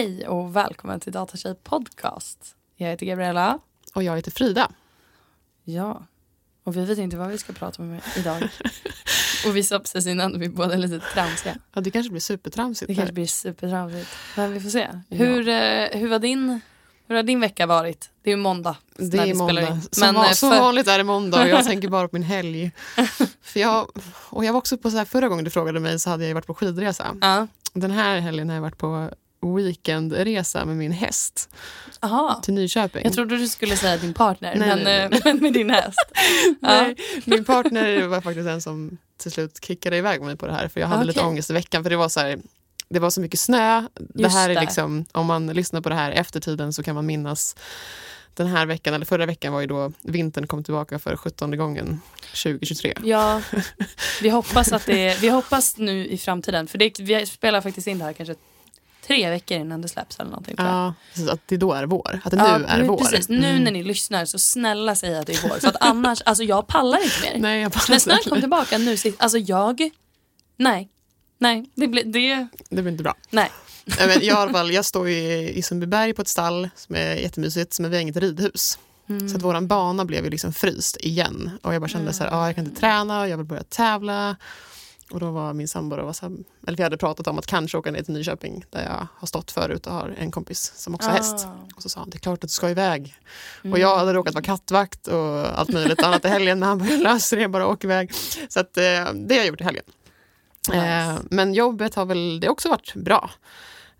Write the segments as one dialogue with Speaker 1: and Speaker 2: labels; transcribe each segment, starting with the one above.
Speaker 1: Hej och välkommen till Datatjej podcast. Jag heter Gabriella.
Speaker 2: Och jag heter Frida.
Speaker 1: Ja, och vi vet inte vad vi ska prata om idag. och vi sa precis innan vi båda är lite tramsiga.
Speaker 2: Ja, det kanske blir supertramsigt.
Speaker 1: Det kanske blir supertramsigt. Men vi får se. Hur, eh, hur, var din, hur har din vecka varit? Det är ju måndag.
Speaker 2: Det är måndag. Som, Men, som för... vanligt är det måndag och jag tänker bara på min helg. för jag, och jag var också på så här, förra gången du frågade mig så hade jag varit på skidresa.
Speaker 1: Ja.
Speaker 2: Den här helgen har jag varit på weekendresa med min häst
Speaker 1: Aha.
Speaker 2: till Nyköping.
Speaker 1: Jag trodde du skulle säga din partner, nej, men, nej, nej. men med din häst.
Speaker 2: nej, min partner var faktiskt den som till slut kickade iväg mig på det här för jag hade okay. lite ångest i veckan för det var så här, det var så mycket snö. det här är liksom, om man lyssnar på det här efter tiden så kan man minnas den här veckan, eller förra veckan var ju då vintern kom tillbaka för 17 gången 2023.
Speaker 1: Ja, vi hoppas att det vi hoppas nu i framtiden, för det, vi spelar faktiskt in det här kanske tre veckor innan det släpps eller någonting.
Speaker 2: Ja, så att det då är vår, att det ja, nu är vår.
Speaker 1: Precis, nu mm. när ni lyssnar så snälla säg att det är vår. För att annars, alltså jag pallar inte mer.
Speaker 2: Nej, jag pallar
Speaker 1: När snön kom tillbaka nu, alltså jag, nej, nej, det blir, det...
Speaker 2: Det blir inte bra.
Speaker 1: Nej.
Speaker 2: Nej, men jag, alla fall, jag står i, i Sundbyberg på ett stall som är jättemysigt, men vi har inget ridhus. Mm. Så att våran bana blev ju liksom fryst igen. Och jag bara kände mm. så här, ah, jag kan inte träna, jag vill börja tävla. Och då var min sambo, var så här, eller vi hade pratat om att kanske åka ner till Nyköping där jag har stått förut och har en kompis som också har ah. häst. Och så sa han, det är klart att du ska iväg. Mm. Och jag hade råkat vara kattvakt och allt möjligt annat i helgen men han bara, löser det, bara åk iväg. Så att, eh, det har jag gjort i helgen. Nice. Eh, men jobbet har väl det också varit bra.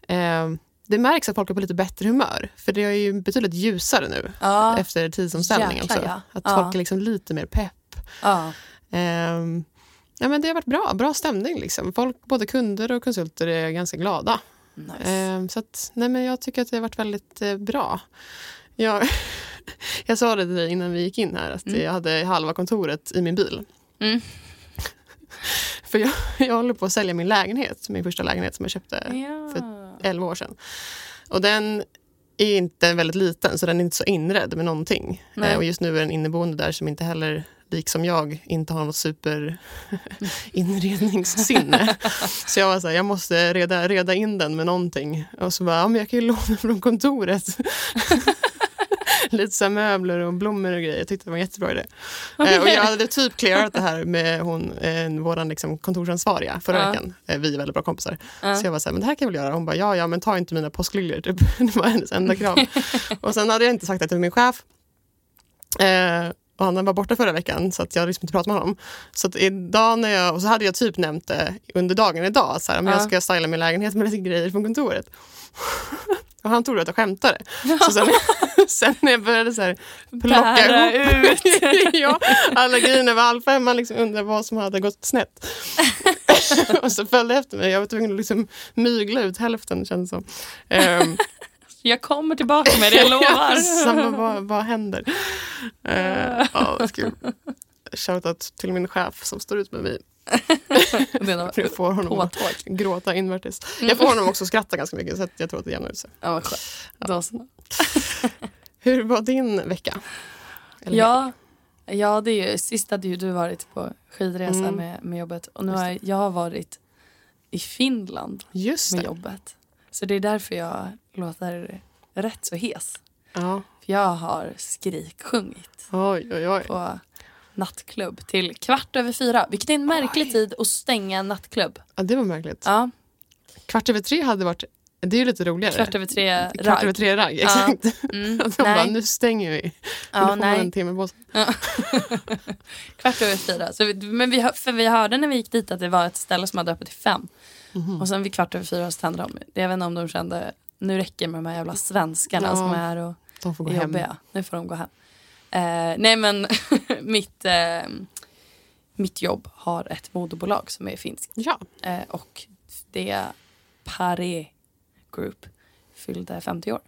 Speaker 2: Eh, det märks att folk är på lite bättre humör. För det är ju betydligt ljusare nu
Speaker 1: ja.
Speaker 2: efter tidsomställningen också.
Speaker 1: Ja.
Speaker 2: Att ja. folk är liksom lite mer pepp.
Speaker 1: Ja.
Speaker 2: Men det har varit bra, bra stämning. Liksom. Folk, både kunder och konsulter är ganska glada.
Speaker 1: Nice.
Speaker 2: Um, så att, nej, men jag tycker att det har varit väldigt eh, bra. Jag, jag sa det till dig innan vi gick in här att mm. jag hade halva kontoret i min bil.
Speaker 1: Mm.
Speaker 2: För jag, jag håller på att sälja min lägenhet, min första lägenhet som jag köpte
Speaker 1: ja.
Speaker 2: för 11 år sedan. Och den är inte väldigt liten så den är inte så inredd med någonting. Eh, och just nu är den inneboende där som inte heller liksom jag inte har något super inredningssinne. så jag var så här, jag måste reda, reda in den med någonting. Och så bara, ja, men jag kan ju låna från kontoret. lite så möbler och blommor och grejer. Jag tyckte det var en jättebra idé. Okay. Eh, och jag hade typ clearat det här med hon, eh, vår liksom, kontorsansvariga förra uh. veckan. Eh, vi är väldigt bra kompisar. Uh. Så jag var så här, men det här kan jag väl göra. Hon bara, ja, ja, men ta inte mina påskliljor. Typ. det var hennes enda krav. och sen hade jag inte sagt det till min chef. Eh, och han var borta förra veckan så att jag liksom inte pratade med honom. Så att idag när jag, och så hade jag typ nämnt det under dagen idag. Så här, men jag ska styla min lägenhet med lite grejer från kontoret. Och han trodde att jag skämtade. Så sen, sen när jag började så här, plocka ihop ja, alla grejerna var all femman liksom undrade vad som hade gått snett. och så följde efter mig. Jag var tvungen att liksom mygla ut hälften kändes som. Um,
Speaker 1: jag kommer tillbaka med det, jag lovar.
Speaker 2: Samma, vad, vad händer? Uh, ja, Shoutout till min chef som står ut med mig. jag får honom att gråta invärtes. Jag får honom också skratta ganska mycket så jag tror att det jämnar ut sig.
Speaker 1: Ja, vad skönt. Ja.
Speaker 2: Hur var din vecka?
Speaker 1: Eller ja, ja det är ju, sist hade ju du varit på skidresa mm. med, med jobbet och nu har jag har varit i Finland
Speaker 2: Just
Speaker 1: med jobbet. Så det är därför jag låter rätt så hes.
Speaker 2: Ja.
Speaker 1: För jag har skriksjungit
Speaker 2: oj, oj, oj.
Speaker 1: på nattklubb till kvart över fyra. Vilket är en märklig oj. tid att stänga en nattklubb.
Speaker 2: Ja, det var märkligt.
Speaker 1: Ja.
Speaker 2: Kvart över tre hade varit det är ju lite roligare.
Speaker 1: Kvart över tre ragg.
Speaker 2: Kvart över tre ragg, exakt. Ja. Mm, De bara, nu stänger vi. Ja, nu får nej. man en timme på sig. Ja.
Speaker 1: Kvart över fyra. Så vi, men vi, för vi hörde när vi gick dit att det var ett ställe som hade öppet till fem. Mm. Och sen vid kvart över fyra så tände de. Jag vet inte om de kände, nu räcker det med de här jävla svenskarna ja, som är här och
Speaker 2: de får gå är
Speaker 1: hem. jobbiga. Nu får de gå hem. Eh, nej men mitt, eh, mitt jobb har ett moderbolag som är finskt.
Speaker 2: Ja.
Speaker 1: Eh, och det är Pare Group fyllde 50 år.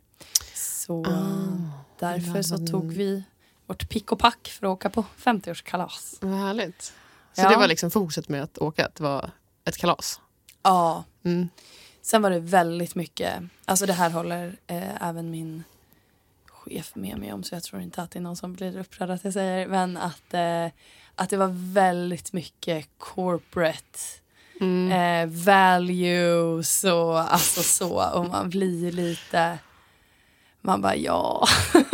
Speaker 1: Så ah, därför så tog vi vårt pick och pack för att åka på 50-årskalas.
Speaker 2: Vad härligt. Så ja. det var liksom fokuset med att åka, att det var ett kalas?
Speaker 1: Ja.
Speaker 2: Mm.
Speaker 1: Sen var det väldigt mycket, alltså det här håller eh, även min chef med mig om så jag tror inte att det är någon som blir upprörd att jag säger men att, eh, att det var väldigt mycket corporate mm. eh, values och alltså så. Och man blir lite... Man bara ja.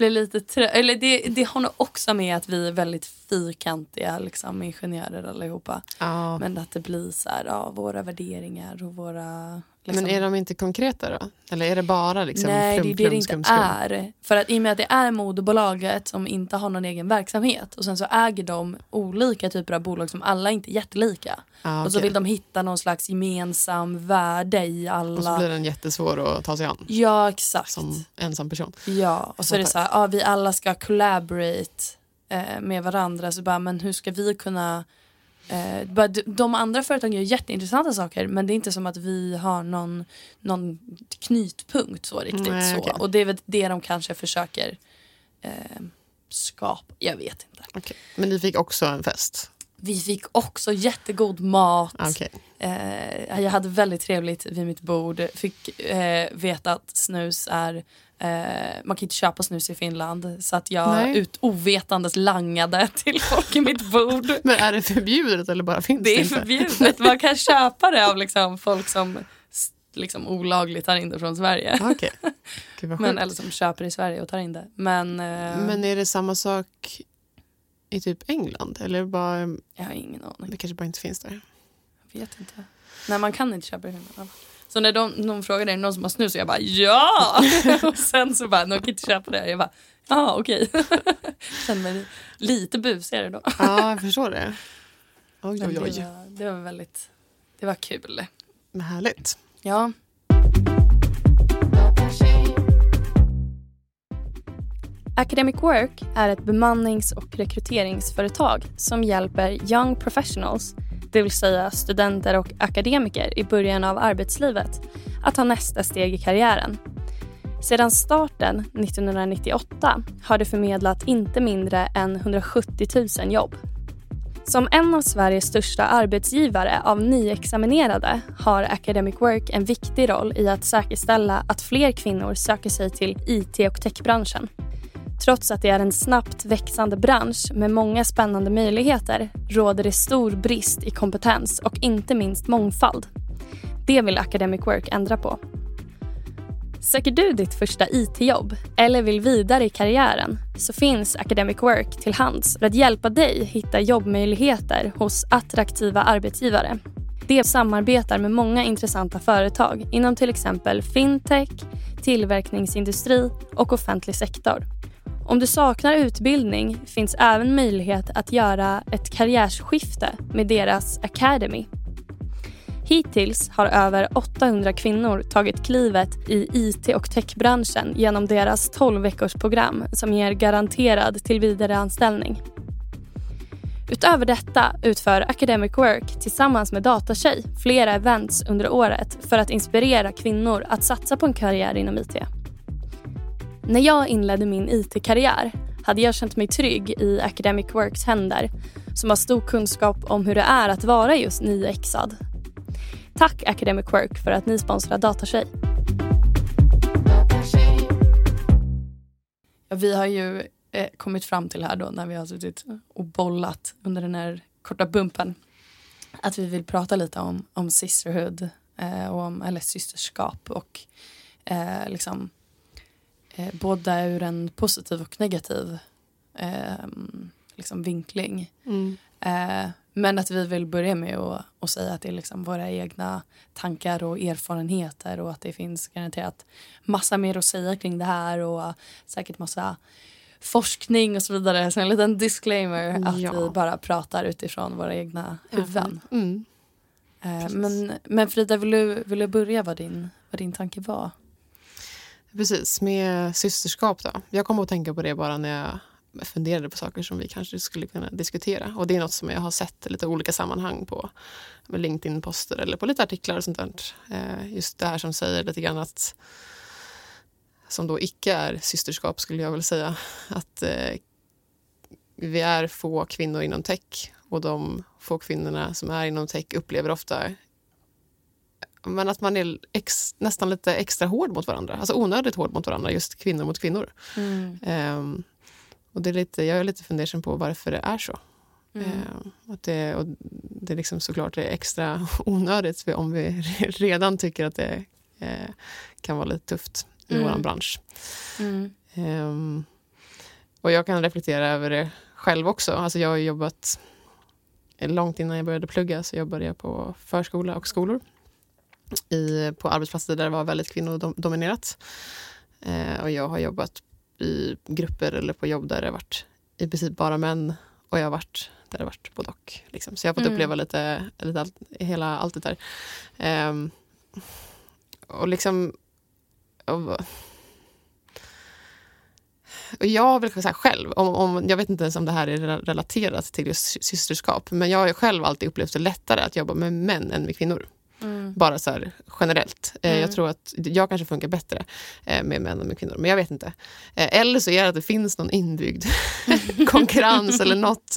Speaker 1: blir lite trött. Eller det, det har nog också med att vi är väldigt fyrkantiga liksom, ingenjörer allihopa. Ja. Men att det blir så här, ja, våra värderingar och våra
Speaker 2: Liksom. Men är de inte konkreta då? Eller är det bara liksom
Speaker 1: Nej,
Speaker 2: flum,
Speaker 1: det är det det inte skum, skum? är. För att i och med att det är moderbolaget som inte har någon egen verksamhet och sen så äger de olika typer av bolag som alla inte är jättelika. Ah, okay. Och så vill de hitta någon slags gemensam värde i alla. Och
Speaker 2: så blir den jättesvår att ta sig an.
Speaker 1: Ja, exakt.
Speaker 2: Som ensam person.
Speaker 1: Ja, och så är det så här, ja, vi alla ska collaborate eh, med varandra. Så bara, men hur ska vi kunna Eh, de andra företagen gör jätteintressanta saker men det är inte som att vi har någon, någon knytpunkt så riktigt. Nej, så. Och det är väl det de kanske försöker eh, skapa. Jag vet inte.
Speaker 2: Okay. Men ni fick också en fest?
Speaker 1: Vi fick också jättegod mat.
Speaker 2: Okay.
Speaker 1: Eh, jag hade väldigt trevligt vid mitt bord. Fick eh, veta att snus är Eh, man kan inte köpa snus i Finland så att jag Nej. ut ovetandes langade till folk i mitt bord.
Speaker 2: Men är det förbjudet eller bara finns det,
Speaker 1: det inte? Det är förbjudet. Man kan köpa det av liksom folk som liksom olagligt tar in det från Sverige.
Speaker 2: Okay.
Speaker 1: Men, eller som köper i Sverige och tar in det. Men, eh,
Speaker 2: Men är det samma sak i typ England? Eller bara...
Speaker 1: Jag har ingen aning.
Speaker 2: Det kanske bara inte finns där.
Speaker 1: Jag vet inte. Nej, man kan inte köpa i Finland. Så när de, de frågade är det någon som har snus och jag bara ja! och sen så bara, de kan inte köpa det. Jag bara ja okej. Okay. Kände mig lite busigare då.
Speaker 2: ja jag förstår det.
Speaker 1: Oj, oj, oj. Det var, det var väldigt, det var kul.
Speaker 2: Men härligt.
Speaker 1: Ja. Academic Work är ett bemannings och rekryteringsföretag som hjälper young professionals det vill säga studenter och akademiker i början av arbetslivet, att ta nästa steg i karriären. Sedan starten 1998 har det förmedlat inte mindre än 170 000 jobb. Som en av Sveriges största arbetsgivare av nyexaminerade har Academic Work en viktig roll i att säkerställa att fler kvinnor söker sig till IT och techbranschen. Trots att det är en snabbt växande bransch med många spännande möjligheter råder det stor brist i kompetens och inte minst mångfald. Det vill Academic Work ändra på. Söker du ditt första IT-jobb eller vill vidare i karriären så finns Academic Work till hands för att hjälpa dig hitta jobbmöjligheter hos attraktiva arbetsgivare. De samarbetar med många intressanta företag inom till exempel fintech, tillverkningsindustri och offentlig sektor. Om du saknar utbildning finns även möjlighet att göra ett karriärsskifte med deras Academy. Hittills har över 800 kvinnor tagit klivet i IT och techbranschen genom deras 12 veckors program som ger garanterad tillvidareanställning. Utöver detta utför Academic Work tillsammans med Datatjej flera events under året för att inspirera kvinnor att satsa på en karriär inom IT. När jag inledde min IT-karriär hade jag känt mig trygg i Academic Works händer som har stor kunskap om hur det är att vara just nyexad. Tack Academic Work för att ni sponsrar Datatjej. Ja, vi har ju eh, kommit fram till här då när vi har suttit och bollat under den här korta bumpen att vi vill prata lite om, om sisterhood eh, och om, eller systerskap och eh, liksom eh, både ur en positiv och negativ eh, liksom vinkling. Mm. Eh, men att vi vill börja med att, att säga att det är liksom våra egna tankar och erfarenheter och att det finns garanterat massa mer att säga kring det här och säkert massa forskning och så vidare. Så en liten disclaimer att ja. vi bara pratar utifrån våra egna huvuden. Mm. Eh, men, men Frida, vill du, vill du börja vad din, vad din tanke var?
Speaker 2: Precis, med systerskap. Då. Jag kom att tänka på det bara när jag funderade på saker som vi kanske skulle kunna diskutera. Och Det är något som jag har sett i lite olika sammanhang på LinkedIn-poster eller på lite artiklar och sånt där. Eh, just det här som säger lite grann att som då icke är systerskap skulle jag väl säga att eh, vi är få kvinnor inom tech och de få kvinnorna som är inom tech upplever ofta men att man är ex, nästan lite extra hård mot varandra. Alltså onödigt hård mot varandra, just kvinnor mot kvinnor. Mm. Um, och det är lite, jag är lite fundersam på varför det är så. Mm. Eh, att det, och det liksom såklart är extra onödigt om vi redan tycker att det eh, kan vara lite tufft i mm. vår bransch. Mm. Um, och jag kan reflektera över det själv också. Alltså jag har jobbat långt innan jag började plugga så jobbade jag på förskola och skolor i, på arbetsplatser där det var väldigt kvinnodominerat. Eh, och jag har jobbat i grupper eller på jobb där det varit i princip bara män och jag har varit där det varit både och. Liksom. Så jag har fått mm. uppleva lite, lite allt, hela allt det där. Eh, och liksom... Och, och jag väl så själv, om, om, jag vet inte ens om det här är relaterat till just systerskap, men jag har själv alltid upplevt det lättare att jobba med män än med kvinnor. Mm. Bara så här, generellt. Eh, mm. Jag tror att jag kanske funkar bättre eh, med män än med kvinnor, men jag vet inte. Eh, eller så är det att det finns någon inbyggd konkurrens eller något.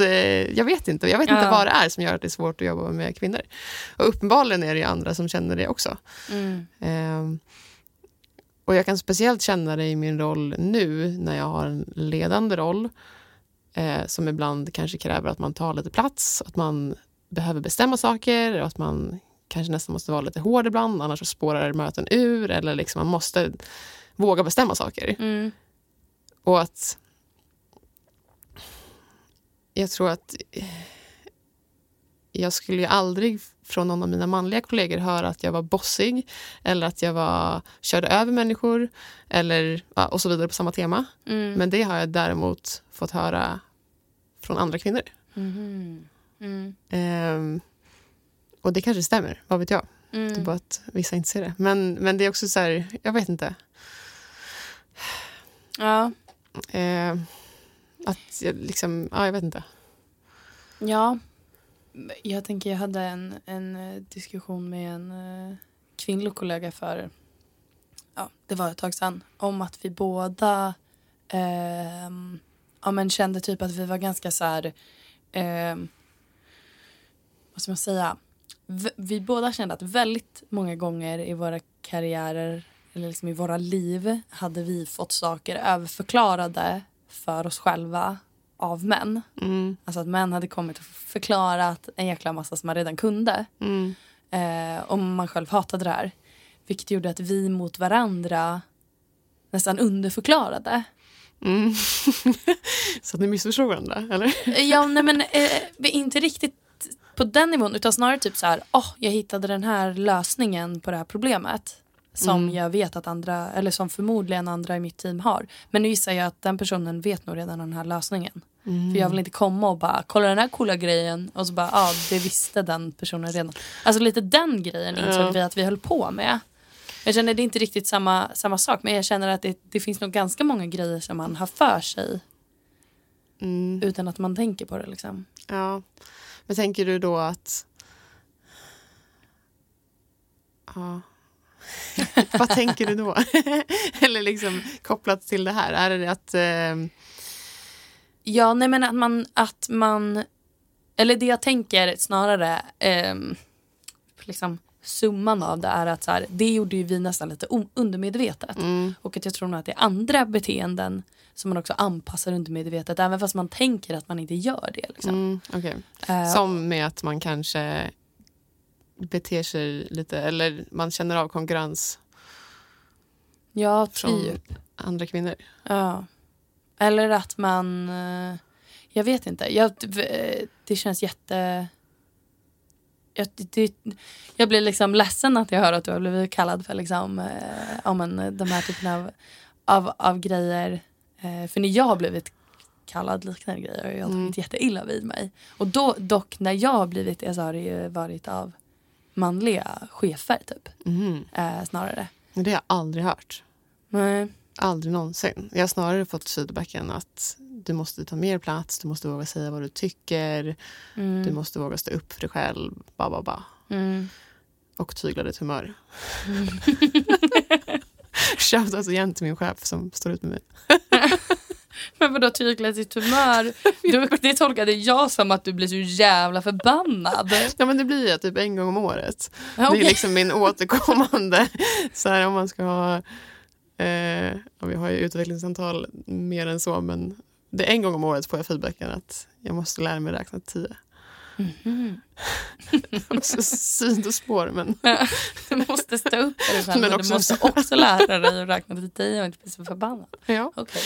Speaker 2: Jag vet inte. Jag vet ja. inte vad det är som gör att det är svårt att jobba med kvinnor. Och uppenbarligen är det andra som känner det också. Mm. Ehm, och jag kan speciellt känna det i min roll nu när jag har en ledande roll som ibland kanske kräver att man tar lite plats, att man behöver bestämma saker och att man kanske nästan måste vara lite hård ibland, annars spårar möten ur. Eller liksom man måste våga bestämma saker. Mm. Och att... Jag tror att... Jag skulle ju aldrig från någon av mina manliga kollegor höra att jag var bossig eller att jag var, körde över människor eller, och så vidare på samma tema. Mm. Men det har jag däremot fått höra från andra kvinnor. Mm. Mm. Um, och det kanske stämmer, vad vet jag? Mm. Det är bara att vissa inte ser det. Men, men det är också så här, jag vet inte.
Speaker 1: Ja.
Speaker 2: Eh, att jag liksom, ja jag vet inte.
Speaker 1: Ja. Jag tänker jag hade en, en eh, diskussion med en uh, kvinnlig kollega för, ja det var ett tag sedan, om att vi båda eh, ja, men kände typ att vi var ganska så här, eh, vad ska man säga, vi båda kände att väldigt många gånger i våra karriärer eller liksom i våra liv hade vi fått saker överförklarade för oss själva av män. Mm. Alltså att män hade kommit och förklarat en jäkla massa som man redan kunde. Mm. Eh, och man själv hatade det här. Vilket gjorde att vi mot varandra nästan underförklarade. Mm.
Speaker 2: så att ni missförstod varandra? Eller?
Speaker 1: ja, nej men eh, inte riktigt på den nivån utan snarare typ så här, oh, jag hittade den här lösningen på det här problemet. Som mm. jag vet att andra, eller som förmodligen andra i mitt team har. Men nu gissar jag att den personen vet nog redan den här lösningen. Mm. För jag vill inte komma och bara kolla den här coola grejen och så bara ja ah, det visste den personen redan. Alltså lite den grejen insåg ja. vi att vi höll på med. Jag känner det är inte riktigt samma, samma sak men jag känner att det, det finns nog ganska många grejer som man har för sig. Mm. Utan att man tänker på det liksom.
Speaker 2: Ja. Men tänker du då att... Ja. Vad tänker du då? Eller liksom kopplat till det här, är det att... Eh...
Speaker 1: Ja, nej men att man, att man... Eller det jag tänker snarare, eh, liksom summan av det är att så här, det gjorde ju vi nästan lite undermedvetet. Mm. Och att jag tror nog att det är andra beteenden som man också anpassar undermedvetet även fast man tänker att man inte gör det. Liksom. Mm,
Speaker 2: okay. uh, som med att man kanske beter sig lite, eller man känner av konkurrens
Speaker 1: ja, typ. från
Speaker 2: andra kvinnor.
Speaker 1: Ja. Eller att man... Eh, jag vet inte. Jag, det känns jätte... Jag, det, jag blir liksom ledsen att jag hör att du har blivit kallad för liksom, eh, om en, de här typen av, av, av grejer Eh, för när jag har blivit kallad liknande grejer har jag mm. tagit jätteilla vid mig. Och då, dock när jag har blivit det så har det ju varit av manliga chefer typ. Mm. Eh, snarare.
Speaker 2: Men det har jag aldrig hört.
Speaker 1: Nej.
Speaker 2: Aldrig någonsin. Jag har snarare fått feedbacken att du måste ta mer plats, du måste våga säga vad du tycker, mm. du måste våga stå upp för dig själv. Ba, ba, ba. Mm. Och tygla ditt humör. Mm. Shoutout igen till min chef som står ut med mig.
Speaker 1: Men vadå tygla sitt humör? Du, det tolkade jag som att du blir så jävla förbannad.
Speaker 2: Ja men det blir jag typ en gång om året. Okay. Det är liksom min återkommande, så här om man ska ha, eh, vi har ju utvecklingssamtal mer än så men det en gång om året får jag feedbacken att jag måste lära mig räkna tio.
Speaker 1: Mhm.
Speaker 2: så sidospår, men...
Speaker 1: Du måste stå upp för dig själv,
Speaker 2: Men
Speaker 1: men,
Speaker 2: också-
Speaker 1: du måste också lära dig att räkna till tio och inte bli så förbannad.
Speaker 2: ja.
Speaker 1: Okej.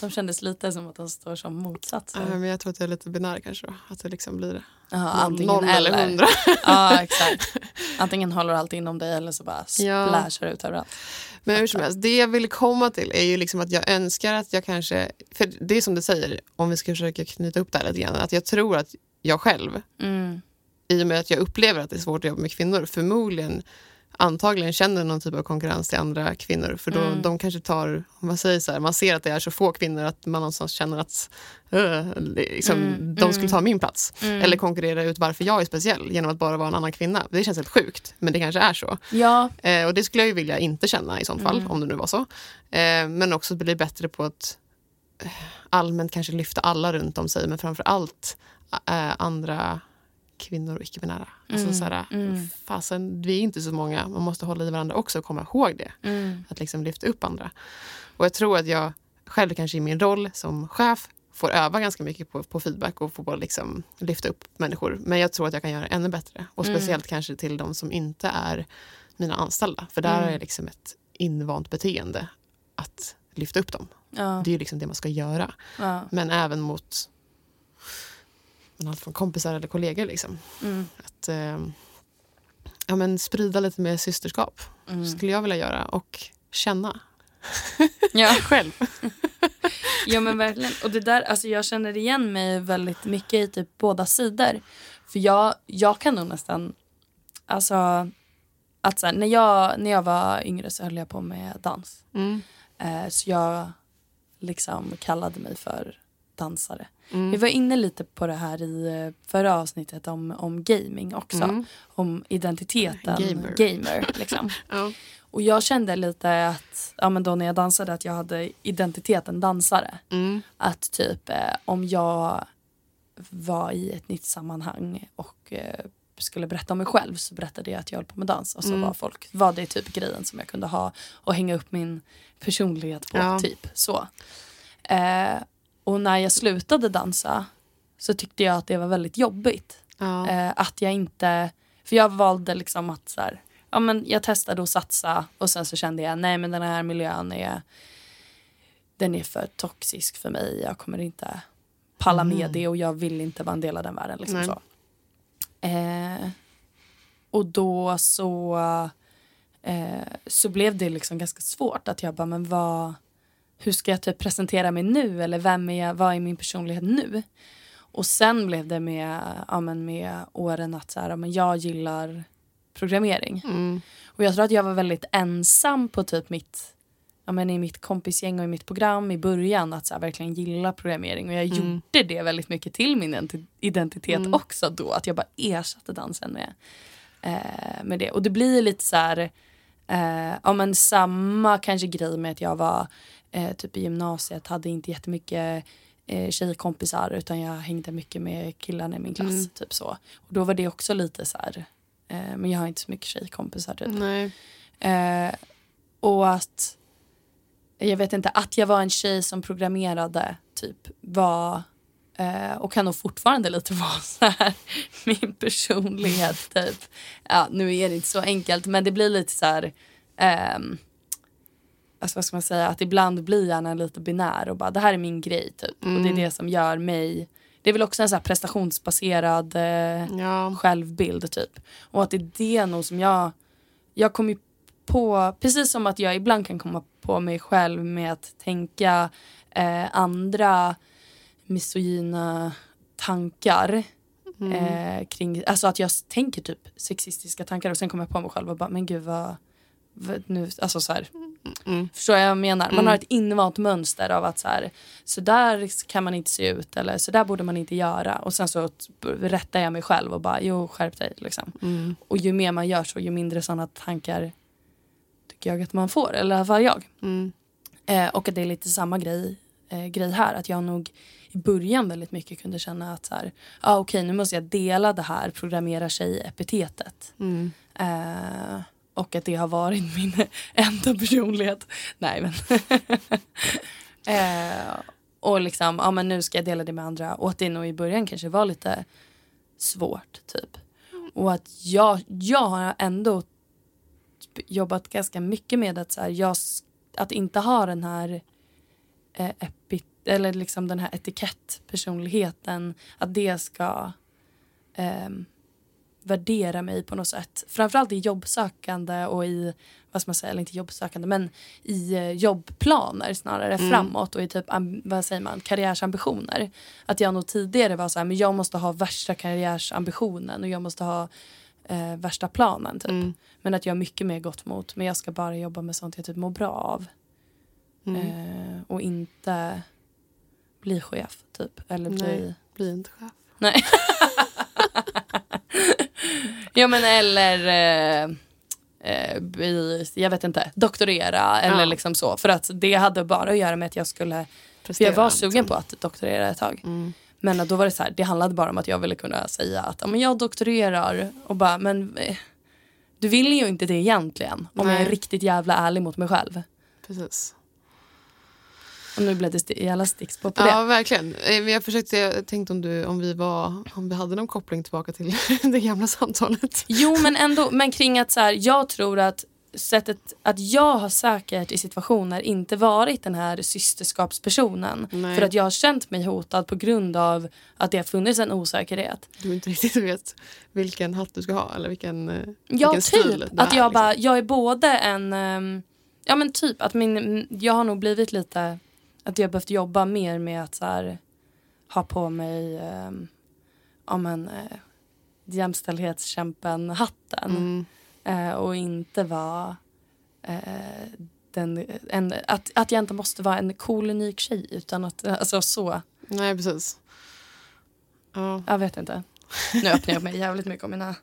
Speaker 1: De kändes lite som att de står som motsatser.
Speaker 2: Ja, men jag tror att jag är lite binär kanske. Då. Att det liksom blir
Speaker 1: Ja,
Speaker 2: noll,
Speaker 1: antingen
Speaker 2: noll eller
Speaker 1: eller.
Speaker 2: hundra.
Speaker 1: Ja, exakt. Antingen håller allt inom dig eller så bara
Speaker 2: Ja.
Speaker 1: splashar ut överallt.
Speaker 2: Men hur som helst, det jag ville komma till är ju liksom att jag önskar att jag kanske... För det är som du säger, om vi ska försöka knyta upp det här lite grann, att jag tror att jag själv,
Speaker 1: Mm.
Speaker 2: i och med att jag upplever att det är svårt att jobba med kvinnor, förmodligen antagligen känner någon typ av konkurrens till andra kvinnor. För då,
Speaker 1: Mm.
Speaker 2: de kanske tar, om man säger så här, man ser att det är så få kvinnor att man någonstans känner att uh, liksom,
Speaker 1: Mm,
Speaker 2: de skulle ta min plats.
Speaker 1: Mm.
Speaker 2: Eller konkurrera ut varför jag är speciell genom att bara vara en annan kvinna. Det känns helt sjukt, men det kanske är så.
Speaker 1: Ja,
Speaker 2: Eh, och det skulle jag ju vilja inte känna i sånt fall,
Speaker 1: Mm.
Speaker 2: om det nu var så. Eh, men också bli bättre på att eh, allmänt kanske lyfta alla runt om sig, men framför allt eh, andra kvinnor och icke-binära. Alltså,
Speaker 1: Mm,
Speaker 2: såhär,
Speaker 1: mm.
Speaker 2: fasen, vi är inte så många, man måste hålla i varandra också och komma ihåg det.
Speaker 1: mm.
Speaker 2: Att liksom lyfta upp andra. Och jag tror att jag själv kanske i min roll som chef får öva ganska mycket på, på feedback och få liksom lyfta upp människor. Men jag tror att jag kan göra ännu bättre. Och
Speaker 1: Mm.
Speaker 2: speciellt kanske till de som inte är mina anställda. För där
Speaker 1: Mm.
Speaker 2: är det liksom ett invant beteende att lyfta upp dem.
Speaker 1: ja,
Speaker 2: Det är ju liksom det man ska göra.
Speaker 1: ja.
Speaker 2: Men även mot men allt från kompisar eller kollegor. Liksom.
Speaker 1: Mm.
Speaker 2: Att eh, ja, men sprida lite mer systerskap
Speaker 1: Mm.
Speaker 2: skulle jag vilja göra. Och känna
Speaker 1: Ja.
Speaker 2: själv.
Speaker 1: ja men verkligen. Och det där, alltså jag känner igen mig väldigt mycket i typ båda sidor. För jag, jag kan nog nästan, alltså att så här, när, jag, när jag var yngre så höll jag på med dans.
Speaker 2: Mm.
Speaker 1: Eh, så jag liksom kallade mig för dansare.
Speaker 2: Mm.
Speaker 1: Vi var inne lite på det här i eh, förra avsnittet om, om gaming också.
Speaker 2: Mm.
Speaker 1: Om identiteten
Speaker 2: Gamer.
Speaker 1: gamer liksom.
Speaker 2: Ja.
Speaker 1: Och jag kände lite att, ja men då när jag dansade att jag hade identiteten dansare.
Speaker 2: Mm.
Speaker 1: Att typ eh, om jag var i ett nytt sammanhang och eh, skulle berätta om mig själv så berättade jag att jag höll på med dans. Och så
Speaker 2: Mm.
Speaker 1: var folk, var det typ grejen som jag kunde ha och hänga upp min personlighet på.
Speaker 2: Ja.
Speaker 1: typ så. Eh, och när jag slutade dansa så tyckte jag att det var väldigt jobbigt.
Speaker 2: Ja.
Speaker 1: Eh, att jag inte, för jag valde liksom att så här, ja men jag testade att satsa och sen så kände jag nej men den här miljön är, den är för toxisk för mig. Jag kommer inte palla med det och jag vill inte vara en del av den världen. Liksom
Speaker 2: Nej.
Speaker 1: så. Eh, och då så, eh, så blev det liksom ganska svårt att jag bara, men vad, hur ska jag typ presentera mig nu eller vem är jag, vad är min personlighet nu? Och sen blev det med, ja, men med åren att så här, ja, men jag gillar programmering.
Speaker 2: Mm.
Speaker 1: Och jag tror att jag var väldigt ensam på typ mitt, ja, men i mitt kompisgäng och i mitt program i början att så här, verkligen gilla programmering. Och jag
Speaker 2: Mm.
Speaker 1: gjorde det väldigt mycket till min identi- identitet
Speaker 2: Mm.
Speaker 1: också då. Att jag bara ersatte dansen med, eh, med det. Och det blir lite så här, eh, ja men samma kanske grej med att jag var eh, typ i gymnasiet, hade inte jättemycket eh, tjejkompisar utan jag hängde mycket med killarna i min klass.
Speaker 2: Mm.
Speaker 1: Typ så. Och då var det också lite så här, eh, men jag har inte så mycket tjejkompisar typ. Eh, och att jag vet inte, att jag var en tjej som programmerade typ var eh, och kan nog fortfarande lite vara så här min personlighet typ. Ja, nu är det inte så enkelt men det blir lite så här ehm, alltså vad ska man säga, att ibland blir hjärnan lite binär och bara det här är min grej typ. Och det är det som gör mig, det är väl också en så prestationsbaserad eh,
Speaker 2: Ja.
Speaker 1: självbild typ. Och att det är det nog som jag, jag kommer på, precis som att jag ibland kan komma på mig själv med att tänka eh, andra misogyna tankar eh, kring, alltså att jag tänker typ sexistiska tankar och sen kommer jag på mig själv och bara men gud vad, vad nu, alltså så här,
Speaker 2: Mm.
Speaker 1: Förstår jag vad jag menar? Man har ett invant mönster av att så här, så där kan man inte se ut eller så där borde man inte göra. Och sen så rättar jag mig själv och bara, jo skärp dig. Liksom.
Speaker 2: Mm.
Speaker 1: Och ju mer man gör så, ju mindre sådana tankar tycker jag att man får. Eller i alla fall jag.
Speaker 2: Mm.
Speaker 1: Eh, och att det är lite samma grej, eh, grej här. Att jag nog i början väldigt mycket kunde känna att så här, ah, okej nu måste jag dela det här programmera sig-epitetet.
Speaker 2: Mm.
Speaker 1: Eh, och att det har varit min enda personlighet. Nej men. eh, och liksom, ja men nu ska jag dela det med andra. Och att det nog i början kanske var lite svårt typ. Och att jag, jag har ändå jobbat ganska mycket med att, så här, jag, att inte ha den här eh, epi, eller liksom den här etikettpersonligheten. Att det ska eh, värdera mig på något sätt. Framförallt i jobbsökande och i, vad ska man säga, eller inte jobbsökande men i eh, jobbplaner snarare mm. framåt och i typ, vad säger man, karriärsambitioner. Att jag nog tidigare var så här, men jag måste ha värsta karriärsambitionen och jag måste ha eh, värsta planen typ. Mm. Men att jag mycket mer gått mot, men jag ska bara jobba med sånt jag typ mår bra av. Mm. Eh, och inte bli chef typ. Eller bli...
Speaker 2: Nej, bli inte chef.
Speaker 1: Nej. ja men eller eh, eh, jag vet inte, doktorera eller ja. liksom så. För att det hade bara att göra med att jag skulle, för jag var sugen liksom. på att doktorera ett tag. Mm. Men då var det så här, det handlade bara om att jag ville kunna säga att men jag doktorerar och bara men eh, du vill ju inte det egentligen om Nej. jag är riktigt jävla ärlig mot mig själv.
Speaker 2: Precis.
Speaker 1: Och nu blev det jävla sticks på,
Speaker 2: på
Speaker 1: det.
Speaker 2: Ja, verkligen. Eh, jag försökte, jag tänkte om, du, om, vi var, om vi hade någon koppling tillbaka till det gamla samtalet.
Speaker 1: Jo, men ändå. Men kring att så här, jag tror att sättet att jag har säkert i situationer inte varit den här systerskapspersonen. Nej. För att jag har känt mig hotad på grund av att det har funnits en osäkerhet.
Speaker 2: Du inte riktigt vet vilken hatt du ska ha eller vilken, eh,
Speaker 1: ja,
Speaker 2: vilken
Speaker 1: typ. stil att jag, liksom. bara, jag är både en... Um, ja men typ att min, jag har nog blivit lite att jag behövt jobba mer med att så här, ha på mig um, ja, men, uh, jämställdhetskämpen-hatten. Mm. Uh, och inte vara uh, den, en, att, att jag inte måste vara en cool unik tjej utan att, alltså så.
Speaker 2: Nej precis.
Speaker 1: Ja. Jag vet inte. Nu öppnar jag mig jävligt mycket om mina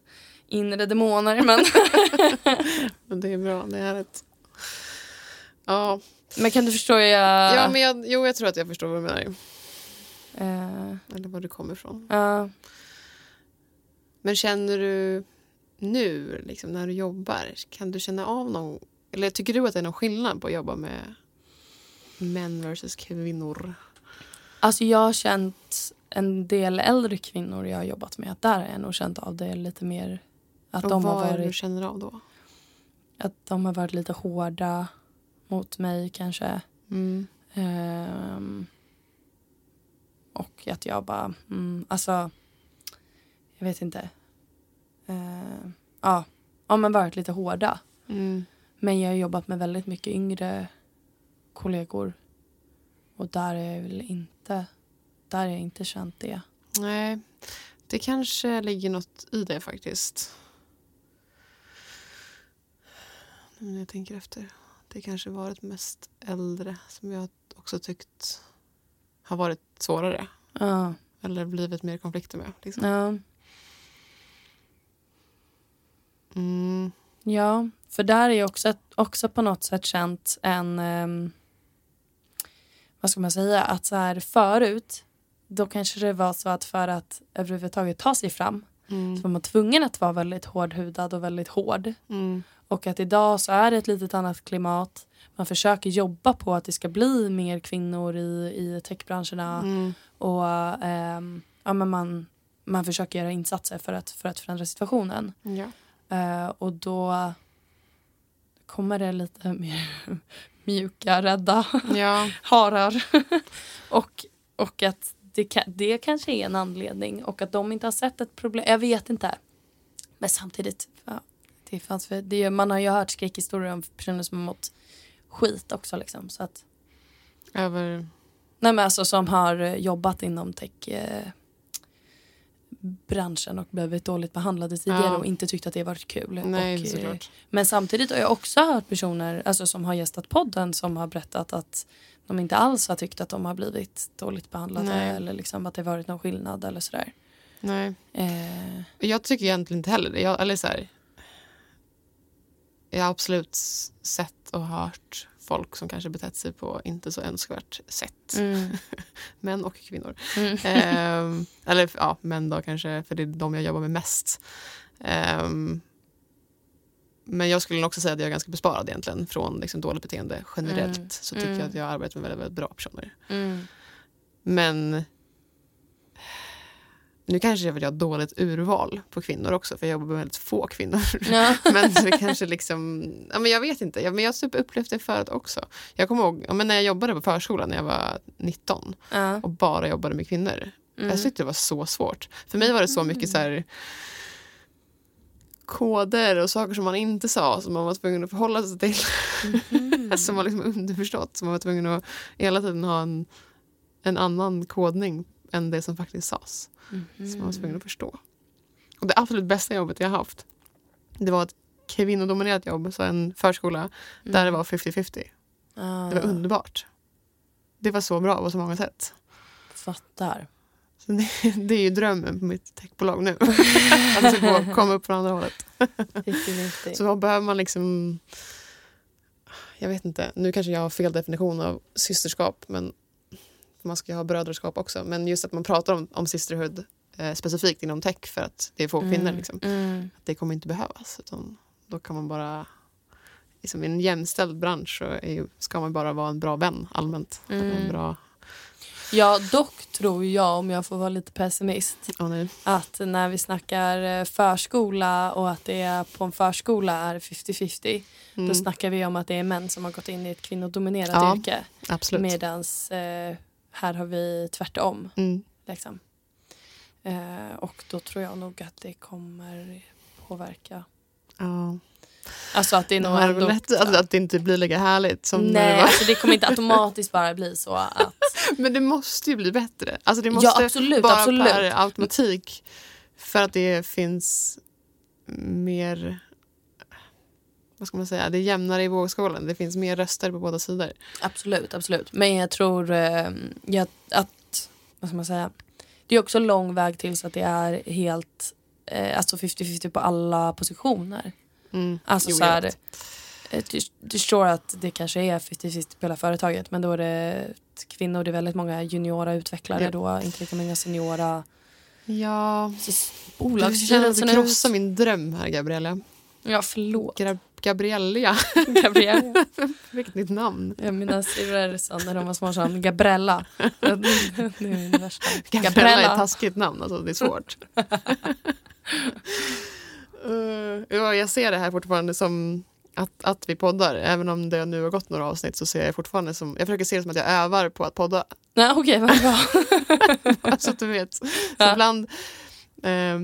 Speaker 1: inre demoner men.
Speaker 2: men det är bra, det är ett... Ja,
Speaker 1: men kan du förstå? Jag...
Speaker 2: Ja, men jag, jo, jag tror att jag förstår vad du menar. Uh... Eller var du kommer ifrån.
Speaker 1: Uh.
Speaker 2: Men känner du nu, liksom, när du jobbar, kan du känna av någon... Eller tycker du att det är någon skillnad på att jobba med män versus kvinnor?
Speaker 1: Alltså jag har känt en del äldre kvinnor jag har jobbat med. Att där har jag nog känt av det lite mer. Att
Speaker 2: Och
Speaker 1: de
Speaker 2: vad
Speaker 1: har varit,
Speaker 2: du känner av då?
Speaker 1: Att de har varit lite hårda mot mig kanske.
Speaker 2: Mm.
Speaker 1: Um, och att jag bara, mm, alltså, jag vet inte. Uh, ja, ja, men varit lite hårda.
Speaker 2: Mm.
Speaker 1: Men jag har jobbat med väldigt mycket yngre kollegor. Och där är jag väl inte, där har jag inte känt det.
Speaker 2: Nej, det kanske ligger något i det faktiskt. När jag tänker efter det kanske varit mest äldre som jag också tyckt har varit svårare.
Speaker 1: Ja.
Speaker 2: Eller blivit mer konflikter med. Liksom.
Speaker 1: Ja.
Speaker 2: Mm.
Speaker 1: Ja, för där är ju också, också på något sätt känt en... Um, vad ska man säga? Att så här förut, då kanske det var så att för att överhuvudtaget ta sig fram mm. så var man tvungen att vara väldigt hårdhudad och väldigt hård.
Speaker 2: Mm.
Speaker 1: Och att idag så är det ett litet annat klimat. Man försöker jobba på att det ska bli mer kvinnor i, i techbranscherna.
Speaker 2: Mm.
Speaker 1: Och um, ja, men man, man försöker göra insatser för att, för att förändra situationen.
Speaker 2: Ja.
Speaker 1: Uh, och då kommer det lite mer mjuka, rädda
Speaker 2: ja.
Speaker 1: harar. och, och att det, det kanske är en anledning och att de inte har sett ett problem. Jag vet inte. Men samtidigt, ja, det fanns för, det, man har ju hört skräckhistorier om personer som har mått skit också. Liksom, så att,
Speaker 2: Över?
Speaker 1: Nej men alltså som har jobbat inom tech eh, branschen och blivit dåligt behandlade tidigare ja. och inte tyckt att det varit kul.
Speaker 2: Nej,
Speaker 1: och, eh, men samtidigt har jag också hört personer alltså, som har gästat podden som har berättat att de inte alls har tyckt att de har blivit dåligt behandlade Nej. eller liksom att det varit någon skillnad eller sådär.
Speaker 2: Nej.
Speaker 1: Eh.
Speaker 2: Jag tycker egentligen inte heller det. Jag, eller så här, jag har absolut sett och hört folk som kanske betett sig på inte så önskvärt sätt.
Speaker 1: Mm.
Speaker 2: män och kvinnor.
Speaker 1: Mm.
Speaker 2: Eh, eller ja, män då kanske, för det är de jag jobbar med mest. Eh, men jag skulle också säga att jag är ganska besparad egentligen från liksom dåligt beteende generellt. Mm. Så tycker jag att
Speaker 1: mm.
Speaker 2: jag arbetar med väldigt, väldigt bra personer.
Speaker 1: Mm.
Speaker 2: Men nu kanske jag vill ha dåligt urval på kvinnor också för jag jobbar med väldigt få kvinnor. Ja. men det kanske liksom, ja, men jag vet inte, jag, men jag har typ upplevt det förut också. Jag kommer ihåg ja, men när jag jobbade på förskolan när jag var 19 ja. och bara jobbade med kvinnor. Mm. Jag tyckte det var så svårt. För mig var det så mycket så här, koder och saker som man inte sa som man var tvungen att förhålla sig till. Mm. som var liksom underförstått. Som man var tvungen att hela tiden ha en, en annan kodning än det som faktiskt sades. Mm. Som man var tvungen att förstå. Och det absolut bästa jobbet jag haft det var ett kvinnodominerat jobb, så en förskola mm. där det var 50-50. Ah. Det var underbart. Det var så bra på så många sätt.
Speaker 1: Fattar.
Speaker 2: Så det, det, är ju drömmen på mitt techbolag nu. att det ska komma upp från andra hållet. så vad behöver man liksom... Jag vet inte, nu kanske jag har fel definition av systerskap men man ska ha brödraskap också. Men just att man pratar om, om sisterhood eh, specifikt inom tech för att det är få kvinnor. Mm. Liksom. Mm. Att det kommer inte behövas. Utan då kan man bara... Liksom, I en jämställd bransch så är, ska man bara vara en bra vän allmänt. Mm. En bra
Speaker 1: Ja, dock tror jag, om jag får vara lite pessimist,
Speaker 2: oh,
Speaker 1: att när vi snackar eh, förskola och att det är på en förskola är 50-50, mm. då snackar vi om att det är män som har gått in i ett kvinnodominerat ja, yrke. Medans eh, här har vi tvärtom. Mm. Liksom. Eh, och då tror jag nog att det kommer påverka.
Speaker 2: Ja.
Speaker 1: Alltså att det är nog det ändå...
Speaker 2: Lätt, att, att det inte blir lika härligt som
Speaker 1: Nej, det alltså det kommer inte automatiskt bara bli så att...
Speaker 2: Men det måste ju bli bättre. Alltså det måste
Speaker 1: ja, absolut,
Speaker 2: bara
Speaker 1: absolut.
Speaker 2: per automatik. För att det finns mer... Vad ska man säga? Det är jämnare i vågskålen. Det finns mer röster på båda sidor.
Speaker 1: Absolut, absolut. Men jag tror eh, jag, att... Vad ska man säga? Det är också lång väg till så att det är helt... Eh, alltså 50-50 på alla positioner.
Speaker 2: Mm.
Speaker 1: Alltså jo, så här, eh, du, du förstår att det kanske är 50-50 på hela företaget men då är det kvinnor, det är väldigt många juniora utvecklare ja. då, inte lika många seniora.
Speaker 2: Ja, bolagsstyrelsen Du krossar min dröm här Gabriella.
Speaker 1: Ja, förlåt.
Speaker 2: Gra Gabriella.
Speaker 1: Gabriella.
Speaker 2: Vilket nytt namn.
Speaker 1: Ja, mina syrror sa när de var små sa Gabriella. det är
Speaker 2: min värsta. Gabriella är ett taskigt namn, alltså, det är svårt. Uh, ja, jag ser det här fortfarande som att, att vi poddar. Även om det nu har gått några avsnitt så ser jag fortfarande som, jag försöker se det som att jag övar på att podda.
Speaker 1: Nej, okej, okay, vad bra.
Speaker 2: så att du vet. Så ja. ibland, eh,